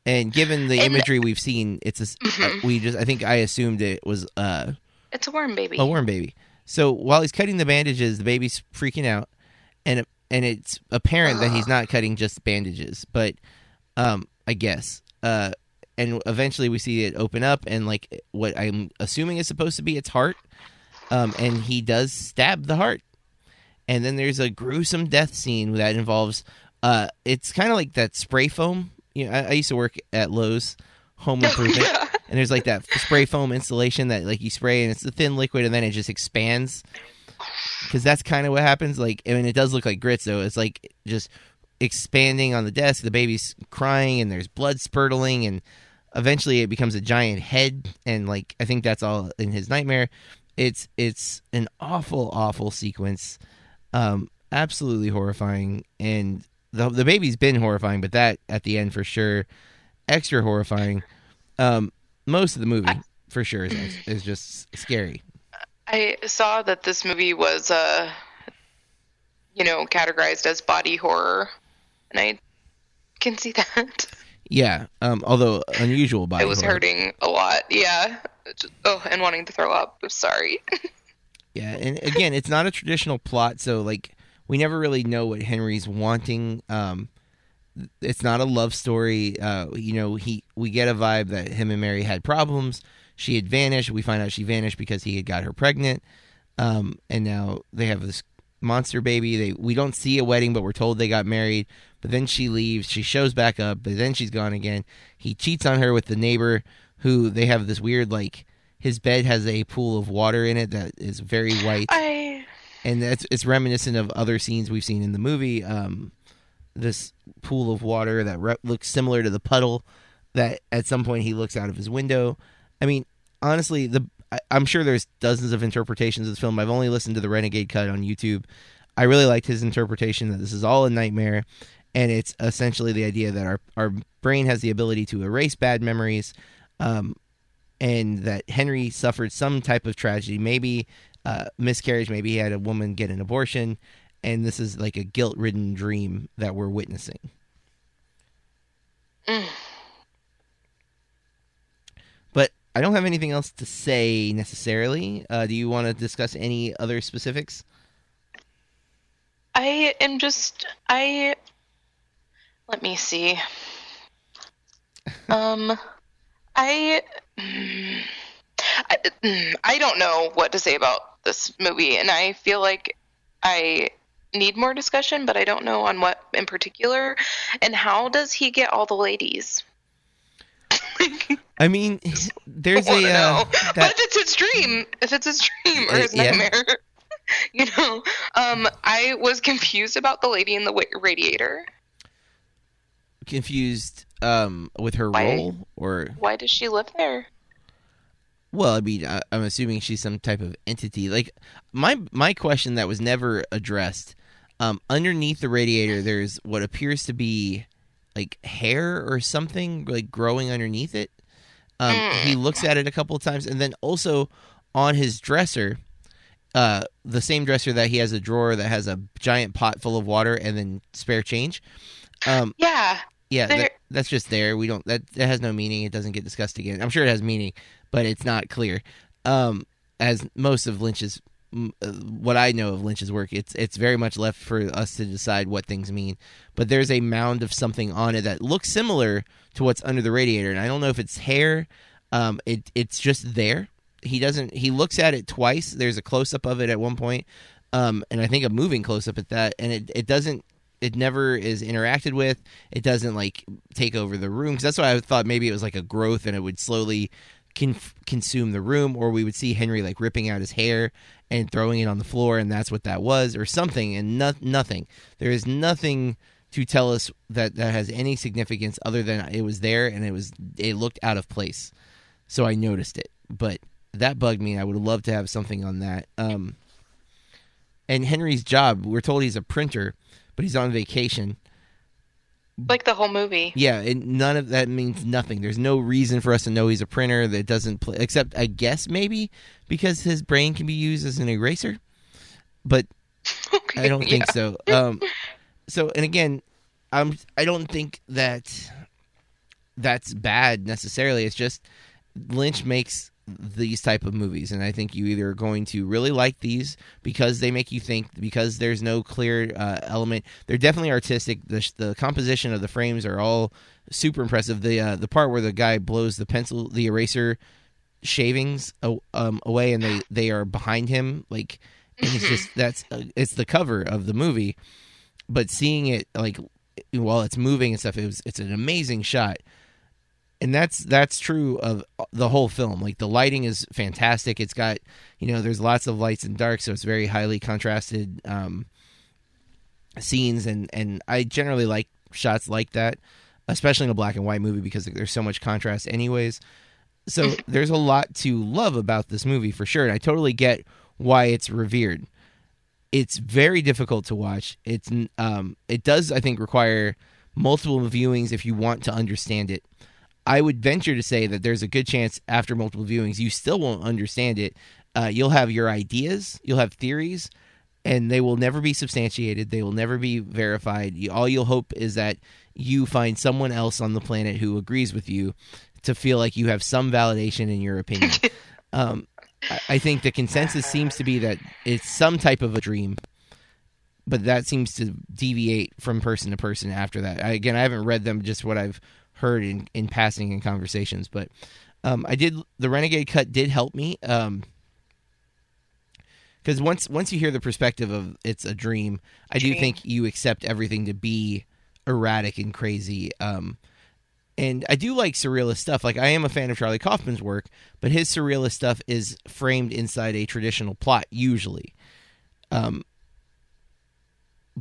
And given the And- imagery we've seen, it's a, uh, Mhm. we just I think I assumed it was uh, It's a worm baby. a worm baby. So while he's cutting the bandages, the baby's freaking out, and and it's apparent that he's not cutting just bandages, but um, I guess. Uh, and eventually we see it open up, and like what I'm assuming is supposed to be its heart, um, and he does stab the heart, and then there's a gruesome death scene that involves. Uh, it's kind of like that spray foam. You know, I, I used to work at Lowe's Home Improvement and there's like that spray foam insulation that like you spray and it's a thin liquid and then it just expands. Because that's kind of what happens like i mean it does look like grits though. It's like just expanding on the desk. The baby's crying and there's blood spurtling and eventually it becomes a giant head and like i think that's all in his nightmare. It's it's an awful awful sequence. Um absolutely horrifying and the, the baby's been horrifying but that at the end for sure extra horrifying. Um most of the movie for sure is is just scary I saw that this movie was, uh, you know, categorized as body horror, and I can see that. yeah um although unusual body it was horror. hurting a lot. Yeah. Oh, and wanting to throw up. Sorry. Yeah, and again, it's not a traditional plot, so like we never really know what Henry's wanting. Um, it's not a love story. Uh, you know, he we get a vibe that him and Mary had problems. She had vanished. We find out she vanished because he had got her pregnant. Um, and now they have this monster baby. They we don't see a wedding, but we're told they got married. But then she leaves. She shows back up, but then she's gone again. He cheats on her with the neighbor, who they have this weird like. His bed has a pool of water in it that is very white I. and that's it's reminiscent of other scenes we've seen in the movie. Um, this pool of water that re- looks similar to the puddle that at some point he looks out of his window. I mean, honestly, the I, I'm sure there's dozens of interpretations of this film. I've only listened to the Renegade cut on YouTube. I really liked his interpretation that this is all a nightmare, and it's essentially the idea that our our brain has the ability to erase bad memories. Um, and that Henry suffered some type of tragedy, maybe uh, miscarriage, maybe he had a woman get an abortion, and this is like a guilt ridden dream that we're witnessing. Mm. But I don't have anything else to say necessarily. Uh, do you want to discuss any other specifics? I am just. I. Let me see. Um, I. I, I don't know what to say about this movie, and I feel like I need more discussion, but I don't know on what in particular. And how does he get all the ladies? I mean, there's I wanna a uh, that but if it's his dream, if it's his dream or Uh, his yeah. nightmare, you know, um, I was confused about the lady in the radiator. confused um with her Why? role or Why does she live there? well i mean I, i'm assuming she's some type of entity like my my question that was never addressed um underneath the radiator there's what appears to be like hair or something like growing underneath it um he looks at it a couple of times and then also on his dresser uh the same dresser that he has a drawer that has a giant pot full of water and then spare change um Yeah, Yeah, that, that's just there. We don't that that has no meaning. It doesn't get discussed again. I'm sure it has meaning, but it's not clear. Um, as most of Lynch's, what I know of Lynch's work, it's it's very much left for us to decide what things mean. But there's a mound of something on it that looks similar to what's under the radiator, and I don't know if it's hair. Um, it it's just there. He doesn't. He looks at it twice. There's a close up of it at one point, um, and I think a moving close up at that, and it it doesn't it never is interacted with. It doesn't like take over the room because that's why I thought maybe it was like a growth and it would slowly con- consume the room, or we would see Henry like ripping out his hair and throwing it on the floor, and that's what that was, or something. And no- nothing. There is nothing to tell us that that has any significance other than it was there and it was it looked out of place. So I noticed it, but that bugged me. I would love to have something on that. Um, and Henry's job, we're told he's a printer, but he's on vacation. Like the whole movie. Yeah, and none of that means nothing. There's no reason for us to know he's a printer that doesn't play, except I guess maybe because his brain can be used as an eraser. But I don't think so. Um, so, and again, I'm I don't think that that's bad necessarily. It's just Lynch makes these type of movies, and I think you either are going to really like these because they make you think, because there's no clear uh, element. They're definitely artistic. The the composition of the frames are all super impressive. The uh, the part where the guy blows the pencil, the eraser shavings um, away, and they they are behind him, like and it's just that's uh, it's the cover of the movie, but seeing it like while it's moving and stuff, it was it's an amazing shot and that's that's true of the whole film. Like the lighting is fantastic. It's got you know there's lots of lights and dark so it's very highly contrasted um scenes and and i generally like shots like that especially in a black and white movie because there's so much contrast anyways. So there's a lot to love about this movie for sure and i totally get why it's revered. It's very difficult to watch. It's um it does i think require multiple viewings if you want to understand it I would venture to say that there's a good chance after multiple viewings you still won't understand it. Uh, you'll have your ideas, you'll have theories, and they will never be substantiated. They will never be verified. You, all you'll hope is that you find someone else on the planet who agrees with you to feel like you have some validation in your opinion. um, I, I think the consensus seems to be that it's some type of a dream. But that seems to deviate from person to person after that. I, again, I haven't read them, just what I've heard in, in passing in conversations. But um, I did the Renegade cut did help me because once once you hear the perspective of it's a dream, I do think you accept everything to be erratic and crazy. Um, and I do like surrealist stuff. Like I am a fan of Charlie Kaufman's work, but his surrealist stuff is framed inside a traditional plot usually. Um,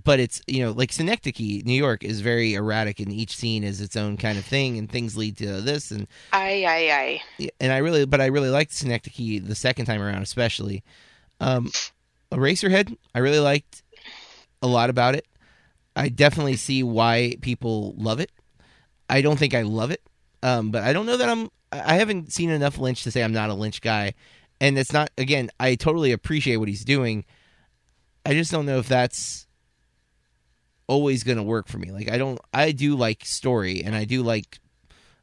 but it's you know like Synecdoche, New York is very erratic, and each scene is its own kind of thing, and things lead to this, and Aye, aye, aye. and I really, but I really liked Synecdoche the second time around, especially. Um, Eraserhead, I really liked a lot about it. I definitely see why people love it. I don't think I love it, um, but I don't know that I'm. I haven't seen enough Lynch to say I'm not a Lynch guy, and it's not. Again, I totally appreciate what he's doing. I just don't know if that's always going to work for me. Like I don't. I do like story, and I do like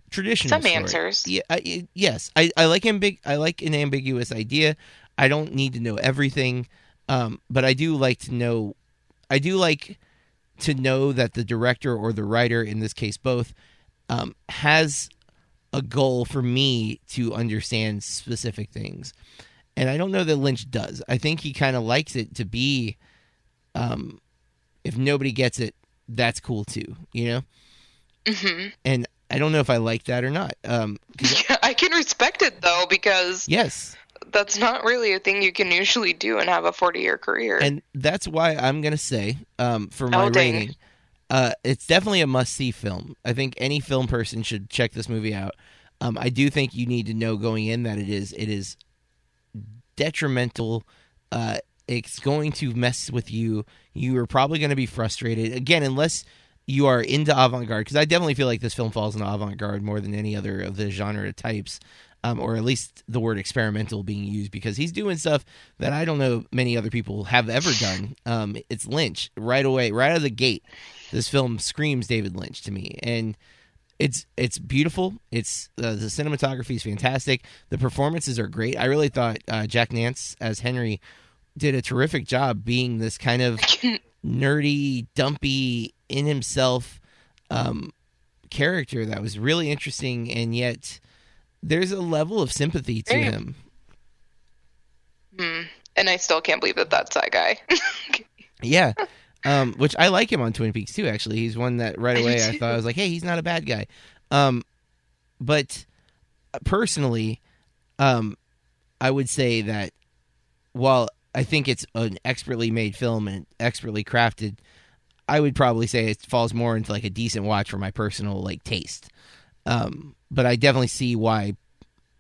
traditional Some story. answers. Yeah, I, yes, I, I like ambig- I like an ambiguous idea. I don't need to know everything, um, but I do like to know. I do like to know that the director or the writer, in this case both, um, has a goal for me to understand specific things, and I don't know that Lynch does. I think he kind of likes it to be, um, if nobody gets it, that's cool too, you know. hmm And I don't know if I like that or not. Um, Yeah, I can respect it though because yes, that's not really a thing you can usually do and have a 40 year career. and that's why I'm gonna say um, for my Oh, rating, uh, it's definitely a must see film. I think any film person should check this movie out. Um, I do think you need to know going in that it is it is detrimental. Uh, it's going to mess with you. You are probably going to be frustrated again unless you are into avant-garde because I definitely feel like this film falls in avant-garde more than any other of the genre types. Um, or at least the word experimental being used because he's doing stuff that I don't know many other people have ever done. Um, it's Lynch right away, right out of the gate. This film screams David Lynch to me, and it's it's beautiful. It's uh, the cinematography is fantastic. The performances are great. I really thought uh, Jack Nance as Henry did a terrific job being this kind of nerdy, dumpy in himself um, character that was really interesting, and yet there's a level of sympathy to him. Hmm. And I still can't believe that that's that guy. Yeah. Um, which I like him on Twin Peaks too. Actually, he's one that right away I too. thought I was like, hey, he's not a bad guy. Um, but personally, um, I would say that while I think it's an expertly made film and expertly crafted, I would probably say it falls more into like a decent watch for my personal like taste. Um, but I definitely see why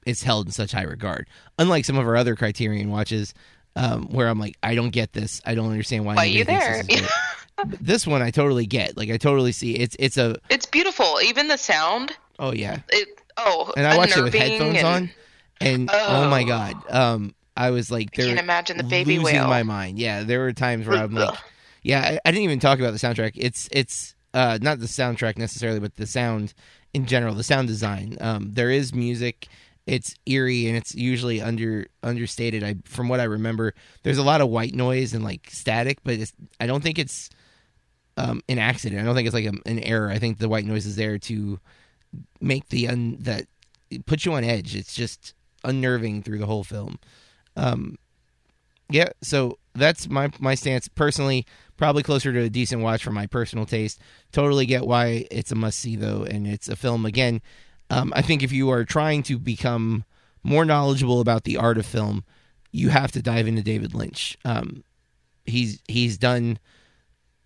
it's held in such high regard. Unlike some of our other Criterion watches, um, where I'm like, I don't get this. I don't understand why. Why you there? This, is good. But this one I totally get. Like I totally see. It's it's a it's beautiful. Even the sound. oh yeah. It oh. And I watched it with headphones and on, and oh. my Oh. god, um, I was like, I can't imagine the baby losing whale. my mind. Yeah, there were times where I'm like, yeah, I, I didn't even talk about the soundtrack. It's it's uh, not the soundtrack necessarily, but the sound in general, the sound design. Um, there is music. It's eerie and it's usually under understated. I from what I remember, there's a lot of white noise and like static, but it's, I don't think it's um, an accident. I don't think it's like a, an error. I think the white noise is there to make the un, that it puts you on edge. It's just unnerving through the whole film. Um, yeah, so that's my my stance personally. Probably closer to a decent watch for my personal taste. Totally get why it's a must see though, and it's a film again. Um, I think if you are trying to become more knowledgeable about the art of film, you have to dive into David Lynch. Um, he's he's done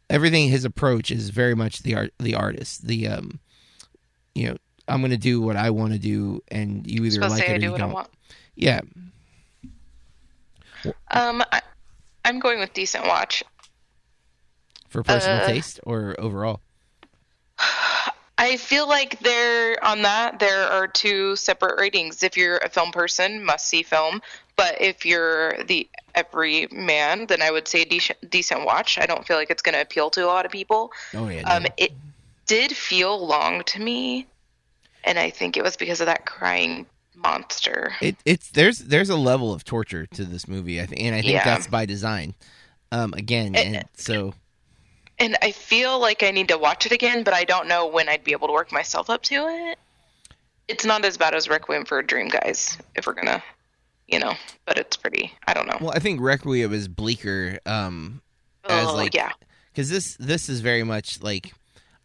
everything. His approach is very much the art the artist. The um, you know, I'm going to do what I want to do, and you either like it or you don't. want. Yeah, Um, I, I'm going with decent watch. for personal Uh, taste or overall. I feel like there on that there are two separate ratings. If you're a film person, must see film. But if you're the every man, then I would say decent decent watch. I don't feel like it's going to appeal to a lot of people. Oh yeah, Um, it did feel long to me, and I think it was because of that crying monster. it it's there's there's a level of torture to this movie. I think, and I think Yeah. that's by design. Um, again, And- and so And I feel like I need to watch it again, but I don't know when I'd be able to work myself up to it. It's not as bad as Requiem for a Dream, guys. If we're gonna, you know, but it's pretty. I don't know. well, I think Requiem is bleaker. Um, as oh like yeah, because this this is very much like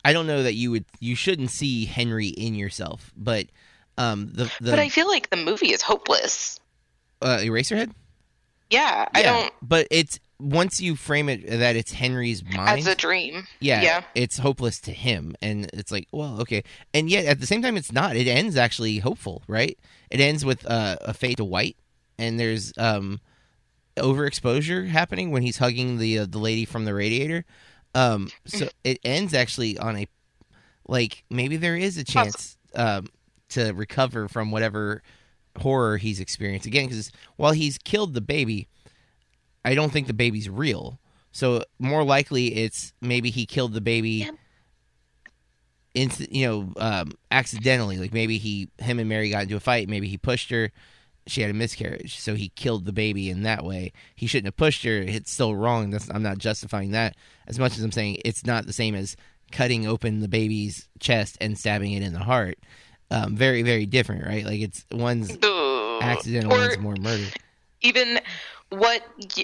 I don't know that you would you shouldn't see Henry in yourself, but um the the but I feel like the movie is hopeless. uh, Eraserhead. Yeah, I Yeah, don't But it's once you frame it that it's Henry's mind. as a dream. yeah, yeah. it's hopeless to him, and it's like, well, okay, and yet at the same time, it's not. It ends actually hopeful, right? It ends with uh, a fade to white, and there's um overexposure happening when he's hugging the uh, the lady from the radiator. Um, so it ends actually on a like maybe there is a chance um, to recover from whatever horror he's experienced. Again because while he's killed the baby i don't think the baby's real. So more likely it's maybe he killed the baby Yeah. inst- you know um, accidentally. Like maybe he him and mary got into a fight. Maybe he pushed her. She had a miscarriage. So he killed the baby in that way. He shouldn't have pushed her. It's still wrong. That's, i'm not justifying that. As much as i'm saying it's not the same as cutting open the baby's chest and stabbing it in the heart um, very very different right like it's one's Ugh. accidental Or one's more murder even what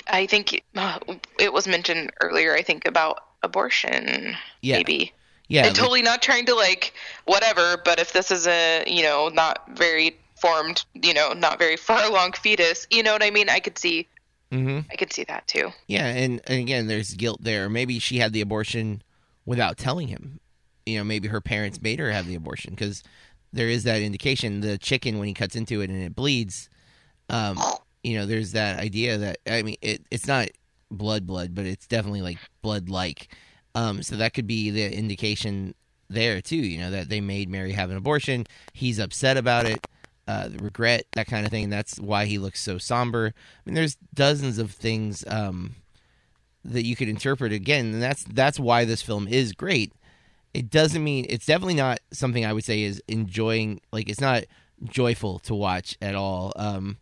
I think uh, it was mentioned earlier. I think about abortion. Yeah. Maybe Yeah, and totally not trying to like whatever. But if this is a you know not very formed, you know, not very far along fetus, you know what I mean? I could see, hmm I could see that too. Yeah, and, and again, there's guilt there. Maybe she had the abortion without telling him. You know, maybe her parents made her have the abortion because there is that indication. The chicken, when he cuts into it and it bleeds, um, you know, there's that idea that I mean, it, it's not blood, blood, but it's definitely like blood like. Um, so that could be the indication there too. You know, that they made Mary have an abortion. He's upset about it. Uh, regret, that kind of thing. That's why he looks so somber. I mean, there's dozens of things um, that you could interpret again, and that's that's why this film is great. It doesn't mean it's definitely not something I would say is enjoying. Like it's not joyful to watch at all. Um,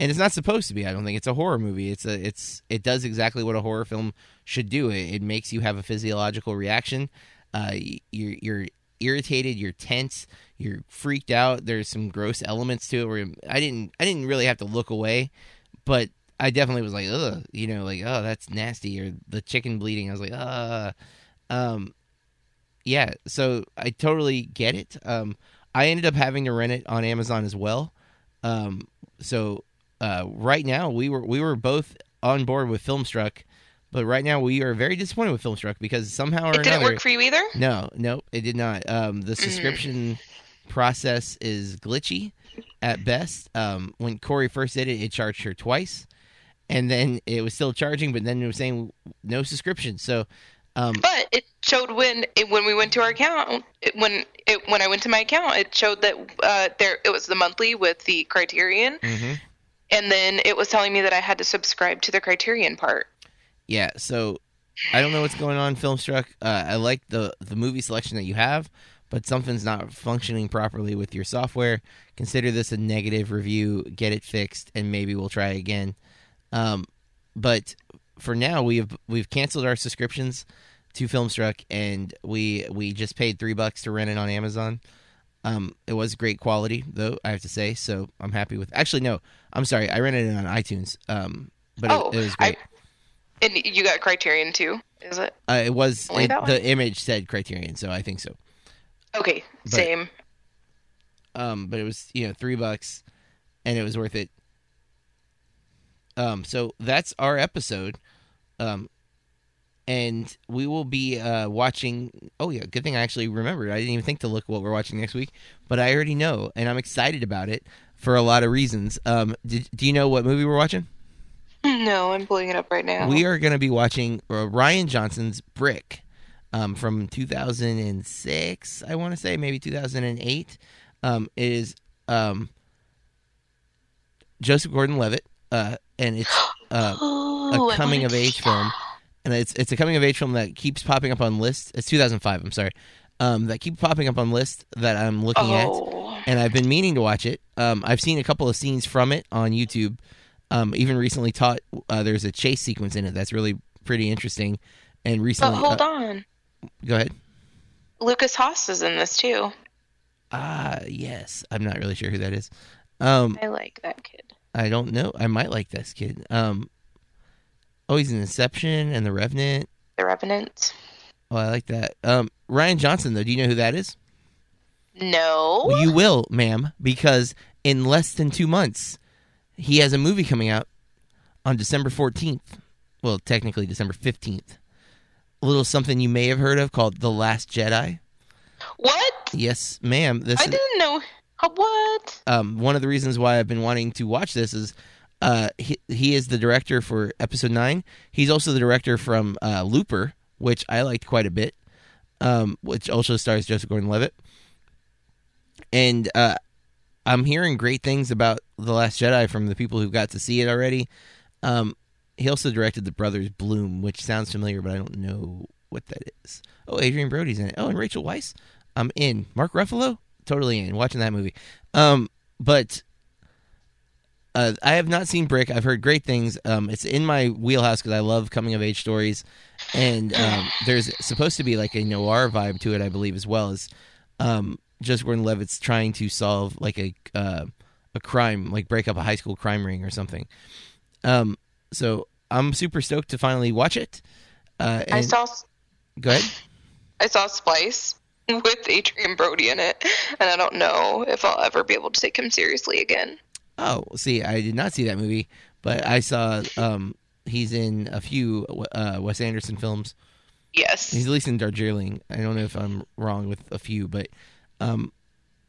and it's not supposed to be. I don't think it's a horror movie. It's a it's it does exactly what a horror film should do. It, it makes you have a physiological reaction. Uh, you're you're irritated. You're tense. You're freaked out. There's some gross elements to it where I didn't I didn't really have to look away, but I definitely was like, ugh, you know, like oh that's nasty. Or the chicken bleeding. I was like, uh, um, yeah. So I totally get it. Um, I ended up having to rent it on Amazon as well. Um, so uh, right now we were we were both on board with Filmstruck, but right now we are very disappointed with Filmstruck because somehow or It didn't another, work for you either. no, no, it did not. Um, Mm. the subscription process is glitchy at best. Um, when Corey first did it, it charged her twice, and then it was still charging, but then it was saying no subscription. So, um, But it showed when it, when we went to our account it, when it when I went to my account, it showed that uh, there it was the monthly with the Criterion, mhm. and then it was telling me that I had to subscribe to the Criterion part. yeah. So I don't know what's going on, Filmstruck. Uh, I like the the movie selection that you have, but something's not functioning properly with your software. Consider this a negative review. Get it fixed, and maybe we'll try again. Um, but for now, we have we've canceled our subscriptions to Filmstruck, and we we just paid three bucks to rent it on Amazon. Um, it was great quality, though I have to say, so I'm happy with. Actually, no, I'm sorry, I rented it on iTunes. Um, but oh, it, it was great. I, and you got Criterion too, is it? Uh, it was it, the image said Criterion, so I think so. Okay, But- same. Um, but it was you know three bucks, and it was worth it. Um, so that's our episode, um, and we will be uh watching. Oh yeah, good thing I actually remembered. I didn't even think to look what we're watching next week, but I already know, and I'm excited about it for a lot of reasons. Um, did, do you know what movie we're watching? No, I'm pulling it up right now. We are going to be watching uh, Rian Johnson's Brick um, from 2006, I want to say, maybe 2008. Um, it is um, Joseph Gordon Levitt, uh, and it's uh, Ooh, a coming of age film. And it's it's a coming of age film that keeps popping up on lists. It's 2005, I'm sorry. Um, that keep popping up on lists that I'm looking at Oh, and I've been meaning to watch it. Um, I've seen a couple of scenes from it on YouTube. Um, even recently, taught uh, there's a chase sequence in it that's really pretty interesting. And but recently, hold uh, on. go ahead. Lukas Haas is in this too. Ah, yes, I'm not really sure who that is. Um, I like that kid. I don't know. I might like this kid. Um, oh, he's in Inception and The Revenant. The Revenant. Oh, I like that. Um, Rian Johnson, though, do you know who that is? No. Well, you will, ma'am, because in less than two months, he has a movie coming out on December 14th. Well, technically December 15th. A little something you may have heard of called The Last Jedi. what? Yes, ma'am. This I is, didn't know. What? um, one of the reasons why I've been wanting to watch this is uh, he, he is the director for episode 9. He's also the director from uh, Looper, which I liked quite a bit, um, which also stars Joseph Gordon Levitt. And uh, I'm hearing great things about The Last Jedi from the people who got to see it already. Um, he also directed The Brothers Bloom, which sounds familiar, but I don't know what that is. Oh, Adrien Brody's in it. Oh, and Rachel Weisz. I'm in. Mark Ruffalo, totally in. Watching that movie. Um, but uh, I have not seen Brick. I've heard great things. Um, it's in my wheelhouse because I love coming of age stories, and um, there's supposed to be like a noir vibe to it, I believe, as well as um, Joseph Gordon-Levitt's trying to solve like a uh, a crime, like break up a high school crime ring or something. Um, so I'm super stoked to finally watch it. Uh, and, I saw. Go ahead. I saw Splice with Adrien Brody in it, and I don't know if I'll ever be able to take him seriously again. Oh, see, I did not see that movie, but I saw um, he's in a few uh, Wes Anderson films. Yes, He's at least in Darjeeling. I don't know if I'm wrong with a few, but um,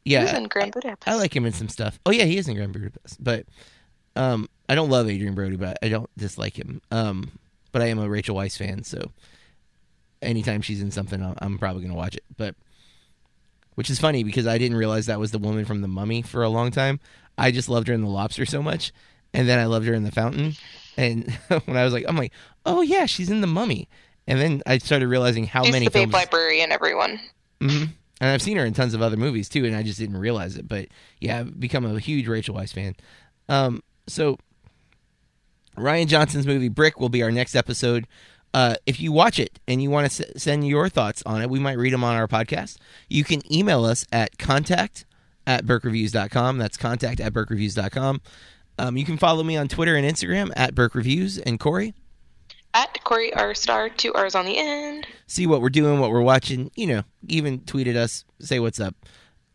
yeah, he was in Grand Budapest. I like him in some stuff. Oh yeah, he is in Grand Budapest, but um, I don't love Adrien Brody, but I don't dislike him. Um, but I am a Rachel Weisz fan, so anytime she's in something, I'm, I'm probably gonna watch it. But which is funny because I didn't realize that was the woman from The Mummy for a long time. I just loved her in The Lobster so much, and then I loved her in The Fountain. And when I was like, I'm like, oh yeah, she's in The Mummy. And then I started realizing how She's many the Babe films. Librarian, everyone. hmm And I've seen her in tons of other movies too, and I just didn't realize it. But yeah, I've become a huge Rachel Weisz fan. Um, so Rian Johnson's movie Brick will be our next episode. Uh, if you watch it and you want to s- send your thoughts on it, we might read them on our podcast. You can email us at contact at burkereviews.com. That's contact at burkereviews.com. Um, you can follow me on Twitter and Instagram at Burke Reviews. And Corey, At Corey R Star, two R's on the end. see what we're doing, what we're watching. You know, even tweet at us, say what's up.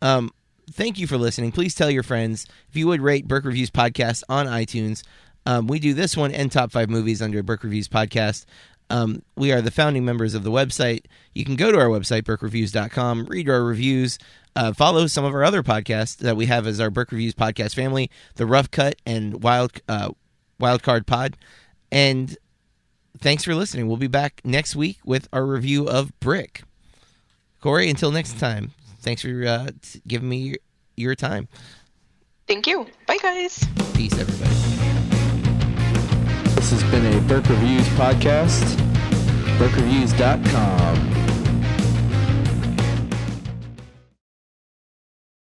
Um, thank you for listening. Please tell your friends if you would rate Burke Reviews podcast on iTunes. Um, we do this one and top five movies under Burke Reviews podcast. Um, we are the founding members of the website. You can go to our website, burkereviews.com, read our reviews, uh, follow some of our other podcasts that we have as our Burke Reviews podcast family, The Rough Cut and Wild uh, Wild Card Pod. And thanks for listening. We'll be back next week with our review of Brick. Corey, until next time, thanks for uh, giving me your, your time. Thank you. Bye, guys. Peace, everybody. This has been a Burke Reviews podcast. BurkeReviews.com.